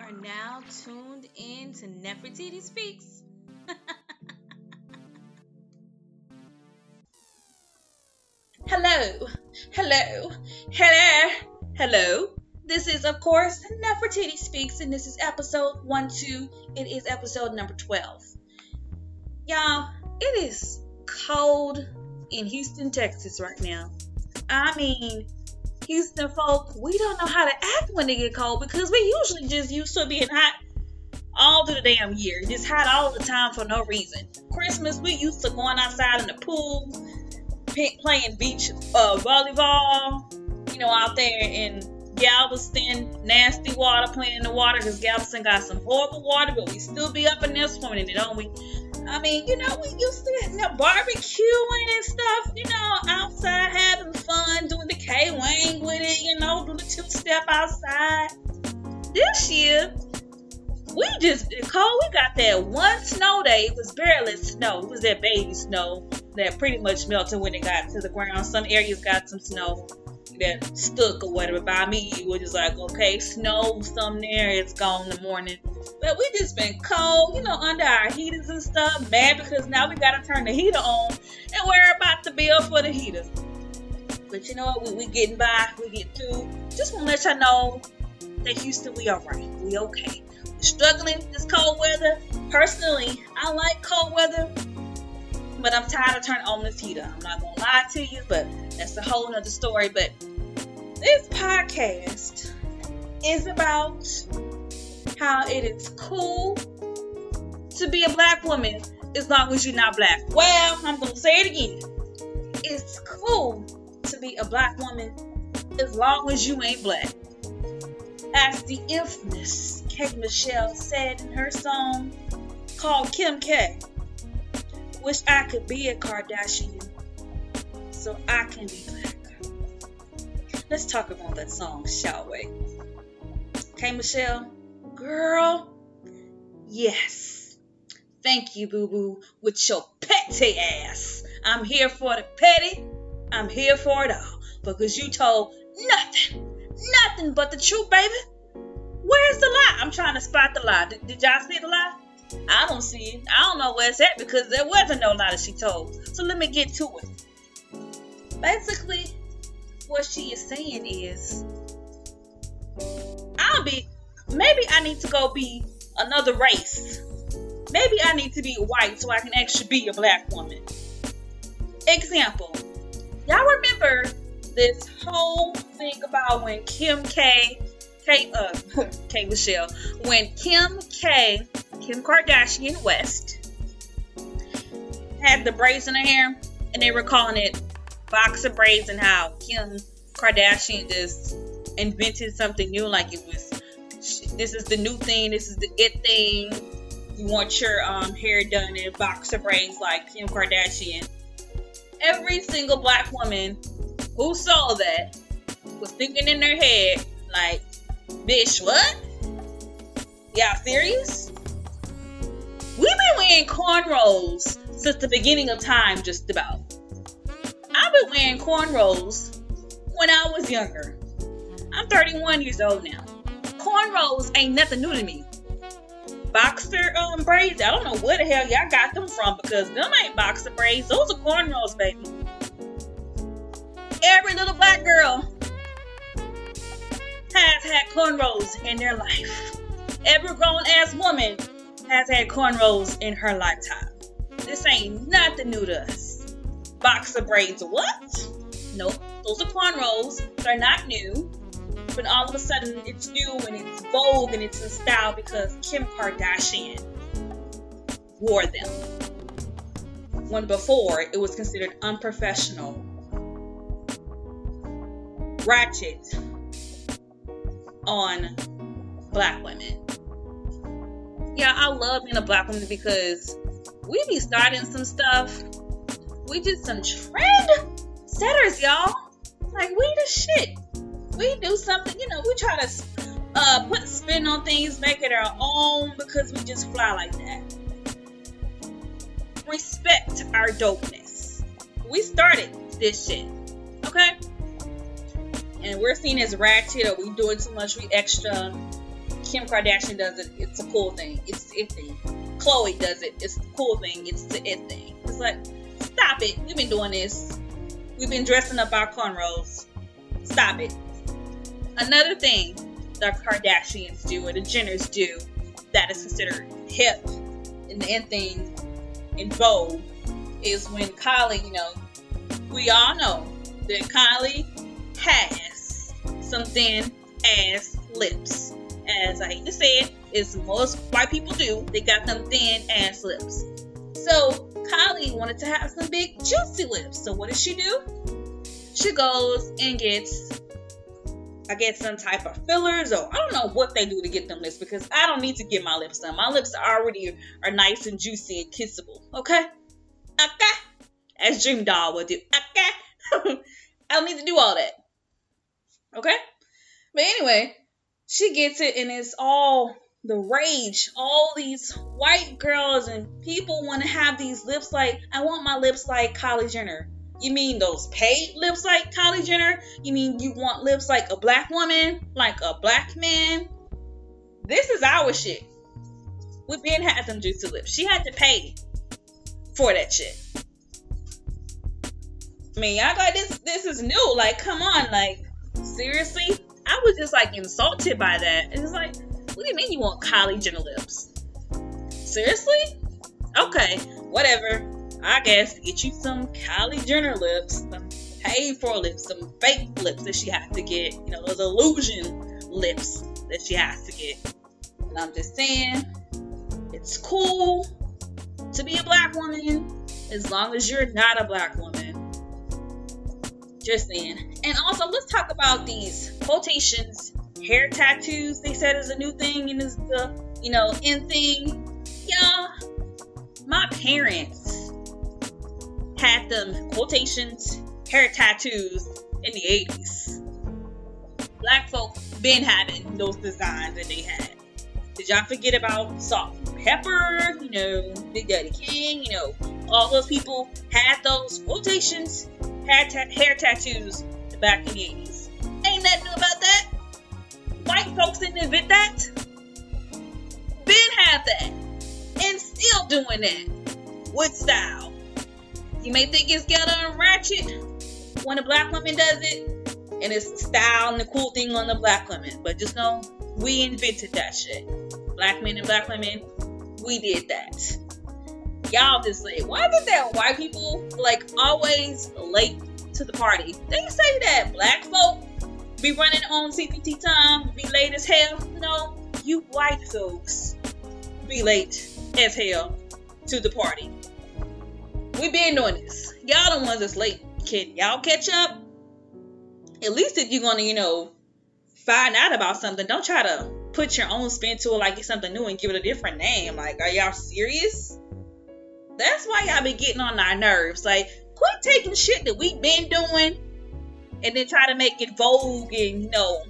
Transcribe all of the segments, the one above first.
are now tuned in to Nefertiti Speaks. hello, hello, hello, hello. This is, of course, Nefertiti Speaks, and this is episode 1 2. It is episode number 12. Y'all, it is cold in Houston, Texas right now. I mean, Houston folk, we don't know how to act when they get cold because we usually just used to being hot all through the damn year. Just hot all the time for no reason. Christmas, we used to going outside in the pool, playing beach uh, volleyball, you know, out there in Galveston, nasty water, playing in the water because Galveston got some horrible water, but we still be up in there swimming in it, don't we? I mean, you know, we used to you know, barbecuing and stuff, you know, outside having fun, doing the K Wang with it, you know, doing the two step outside. This year, we just cold. We got that one snow day. It was barely snow. It was that baby snow that pretty much melted when it got to the ground. Some areas got some snow that stuck or whatever. By me, it was just like, okay, snow, some there, it's gone in the morning. But we just been cold, you know, under our heaters and stuff. Mad because now we gotta turn the heater on and worry about the bill for the heater. But you know what? We, we getting by. We get through. Just want to let y'all know that Houston, we alright. We okay. We're struggling this cold weather. Personally, I like cold weather, but I'm tired of turning on this heater. I'm not gonna lie to you, but that's a whole nother story. But this podcast is about how it is cool to be a black woman as long as you're not black. Well, I'm gonna say it again. It's cool to be a black woman as long as you ain't black. As the infamous K Michelle said in her song called Kim K. Wish I could be a Kardashian so I can be black. Let's talk about that song, shall we? K Michelle, girl, yes. Thank you, boo boo, with your petty ass. I'm here for the petty I'm here for it all because you told nothing, nothing but the truth, baby. Where's the lie? I'm trying to spot the lie. Did, did y'all see the lie? I don't see it. I don't know where it's at because there wasn't no lie that she told. So let me get to it. Basically, what she is saying is, I'll be, maybe I need to go be another race. Maybe I need to be white so I can actually be a black woman. Example, Y'all remember this whole thing about when Kim K, K, uh, K Michelle, when Kim K, Kim Kardashian West, had the braids in her hair, and they were calling it boxer braids, and how Kim Kardashian just invented something new, like it was this is the new thing, this is the it thing. You want your um, hair done in boxer braids like Kim Kardashian every single black woman who saw that was thinking in their head, like, bitch, what? Y'all serious? We've been wearing cornrows since the beginning of time, just about. I've been wearing cornrows when I was younger. I'm 31 years old now. Cornrows ain't nothing new to me boxer um braids. I don't know where the hell y'all got them from because them ain't boxer braids. Those are cornrows, baby. Every little black girl has had cornrows in their life. Every grown ass woman has had cornrows in her lifetime. This ain't nothing new to us. Boxer braids, what? Nope, those are cornrows. They're not new but all of a sudden it's new and it's vogue and it's in style because Kim Kardashian wore them. When before it was considered unprofessional, ratchet on black women. Yeah, I love being a black woman because we be starting some stuff. We just some trend setters, y'all. Like we the shit we do something, you know, we try to uh, put spin on things, make it our own because we just fly like that. Respect our dopeness. We started this shit, okay? And we're seen as ratchet or we doing too much, we extra Kim Kardashian does it, it's a cool thing. It's the it thing. Khloe does it, it's the cool thing. It's the it thing. It's like, stop it. We've been doing this. We've been dressing up our cornrows. Stop it. Another thing the Kardashians do or the Jenners do that is considered hip and the end thing in vogue is when Kylie, you know, we all know that Kylie has some thin ass lips. As I hate to say it, it's most white people do. They got them thin ass lips. So Kylie wanted to have some big juicy lips. So what does she do? She goes and gets I get some type of fillers or I don't know what they do to get them lips because I don't need to get my lips done. My lips already are nice and juicy and kissable. Okay? Okay? As DreamDoll would do. Okay? I don't need to do all that. Okay? But anyway, she gets it and it's all the rage. All these white girls and people want to have these lips like, I want my lips like Kylie Jenner. You mean those paid lips like Kylie Jenner? You mean you want lips like a black woman, like a black man? This is our shit. We been had some juicy lips. She had to pay for that shit. I mean, y'all got this. This is new. Like, come on. Like, seriously? I was just like insulted by that. And it's like, what do you mean you want Kylie Jenner lips? Seriously? Okay, whatever. I guess get you some Kylie Jenner lips, some paid for lips, some fake lips that she has to get, you know, those illusion lips that she has to get. And I'm just saying, it's cool to be a black woman as long as you're not a black woman. Just saying. And also, let's talk about these quotations. Hair tattoos, they said is a new thing and is the, you know, in thing. Yeah, my parents had them quotations, hair tattoos in the 80s. Black folk been having those designs that they had. Did y'all forget about Salt and Pepper? You know, Big Daddy Kane, you know, all those people had those quotations, had ta- hair tattoos back in the 80s. Ain't nothing new about that. White folks didn't invent that. Been had that. And still doing that. With style. You may think it's ghetto and ratchet when a black woman does it, and it's style and the cool thing on the black women. But just know we invented that shit. Black men and black women, we did that. Y'all just say, why is it that white people like always late to the party? They say that black folk be running on CPT time, be late as hell. No, you white folks be late as hell to the party. We been doing this. Y'all the ones that's late. Can y'all catch up? At least if you're gonna, you know, find out about something, don't try to put your own spin to it like it's something new and give it a different name. Like, are y'all serious? That's why y'all be getting on our nerves. Like, quit taking shit that we've been doing and then try to make it vogue and you know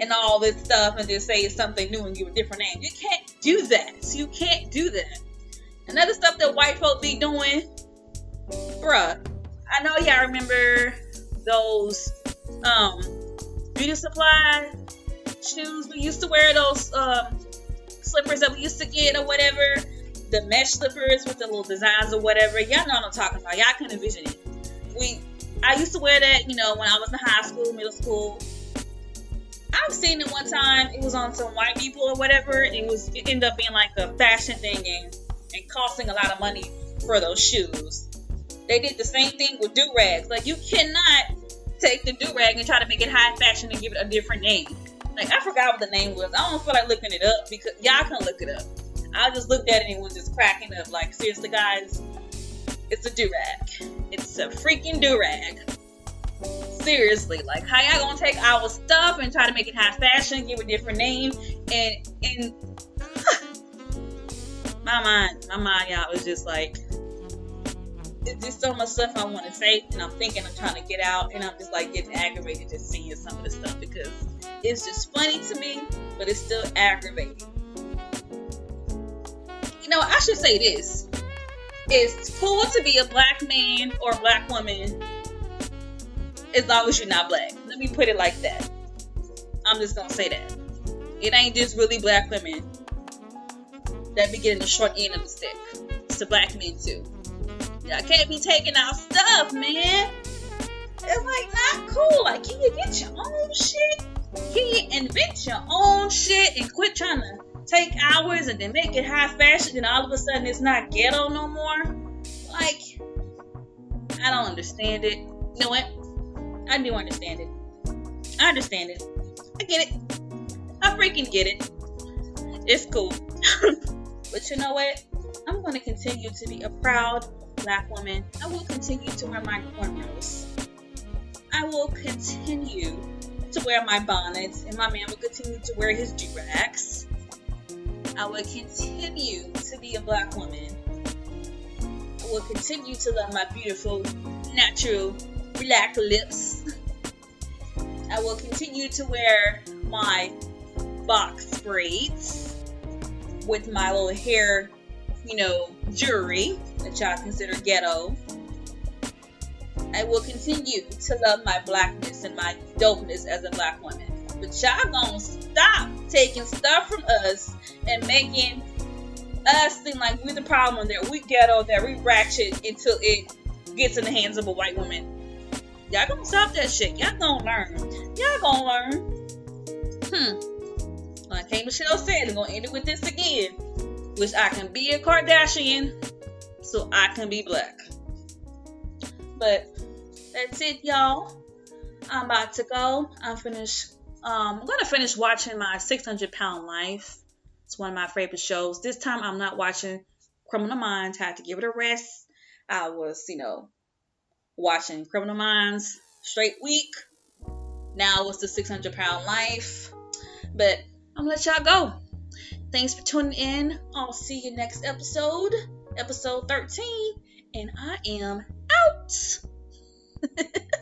and all this stuff and just say it's something new and give a different name. You can't do that. You can't do that. Another stuff that white folk be doing, bruh. I know y'all remember those um beauty supply shoes we used to wear those um slippers that we used to get or whatever the mesh slippers with the little designs or whatever y'all know what i'm talking about y'all can envision it we i used to wear that you know when i was in high school middle school i've seen it one time it was on some white people or whatever it was it ended up being like a fashion thing and and costing a lot of money for those shoes. They did the same thing with do rags. Like you cannot take the do rag and try to make it high fashion and give it a different name. Like I forgot what the name was. I don't feel like looking it up because y'all can look it up. I just looked at it and was just cracking up. Like seriously, guys, it's a do rag. It's a freaking do rag. Seriously, like how y'all gonna take our stuff and try to make it high fashion, give it a different name, and and my mind, my mind, y'all, was just like, it's just so much stuff I want to say, and I'm thinking I'm trying to get out, and I'm just like getting aggravated just seeing some of the stuff because it's just funny to me, but it's still aggravating. Know, I should say this. It's cool to be a black man or a black woman as long as you're not black. Let me put it like that. I'm just gonna say that. it ain't just really black women that be getting the short end of the stick. It's the black men too. Y'all can't be taking our stuff, man. It's like not cool. Like, can you get your own shit? Can you invent your own shit and quit trying to take hours and then make it high fashion and all of a sudden it's not ghetto no more? Like, I don't understand it. You know what? I do understand it. I understand it. I get it. I freaking get it. It's cool. but you know what? I'm going to continue to be a proud black woman. I will continue to wear my cornrows. I will continue to wear my bonnets, and my man will continue to wear his do-rags. I will continue to be a black woman. I will continue to love my beautiful, natural, black lips. I will continue to wear my box braids with my little hair, you know, jewelry y'all consider ghetto. I will continue to love my blackness and my dopeness as a black woman. But y'all gonna stop taking stuff from us and making us seem like we're the problem, that we ghetto, that we ratchet until it gets in the hands of a white woman. Y'all gonna stop that shit. Y'all gonna learn. Y'all gonna learn. Hmm. Like K. Michelle said, I'm gonna end it with this again. Wish I can be a Kardashian so I can be black. But that's it, y'all. I'm about to go. I'm finished. Um, I'm gonna finish watching my 600 Pound Life. It's one of my favorite shows. This time I'm not watching Criminal Minds. I Had to give it a rest. I was, you know, watching Criminal Minds straight week. Now it's the 600 Pound Life. But I'm gonna let y'all go. Thanks for tuning in. I'll see you next episode, episode 13, and I am out.